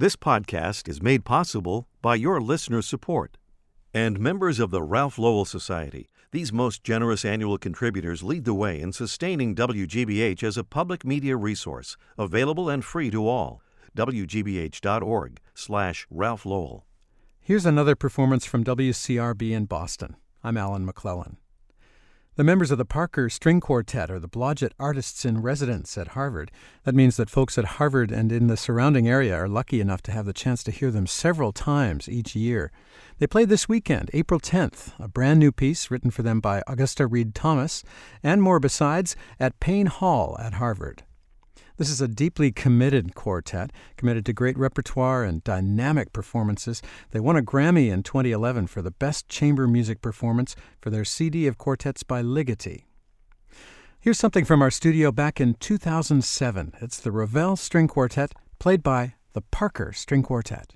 This podcast is made possible by your listener support. And members of the Ralph Lowell Society, these most generous annual contributors lead the way in sustaining WGBH as a public media resource, available and free to all. WGBH.org slash Ralph Lowell. Here's another performance from WCRB in Boston. I'm Alan McLellan. The members of the Parker String Quartet are the Blodgett Artists in Residence at Harvard. That means that folks at Harvard and in the surrounding area are lucky enough to have the chance to hear them several times each year. They play this weekend, April 10th, a brand new piece written for them by Augusta Read Thomas, and more besides, at Paine Hall at Harvard. This is a deeply committed quartet, committed to great repertoire and dynamic performances. They won a Grammy in 2011 for the Best Chamber Music Performance for their CD of quartets by Ligeti. Here's something from our studio back in 2007. It's the Ravel String Quartet, played by the Parker String Quartet.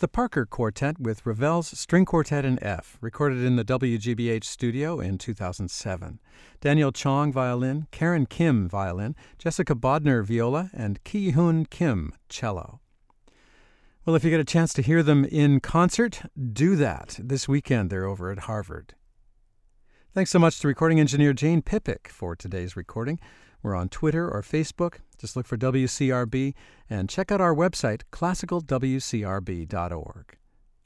the Parker Quartet with Ravel's String Quartet in F, recorded in the WGBH studio in 2007. Daniel Chong, violin, Karen Kim, violin, Jessica Bodner, viola, and Kee-Hyun Kim, cello. Well, if you get a chance to hear them in concert, do that. This weekend they're over at Harvard. Thanks so much to recording engineer Jane Pippick for today's recording. We're on Twitter or Facebook. Just look for WCRB and check out our website, classicalwcrb.org.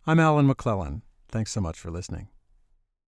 I'm Alan McLellan. Thanks so much for listening.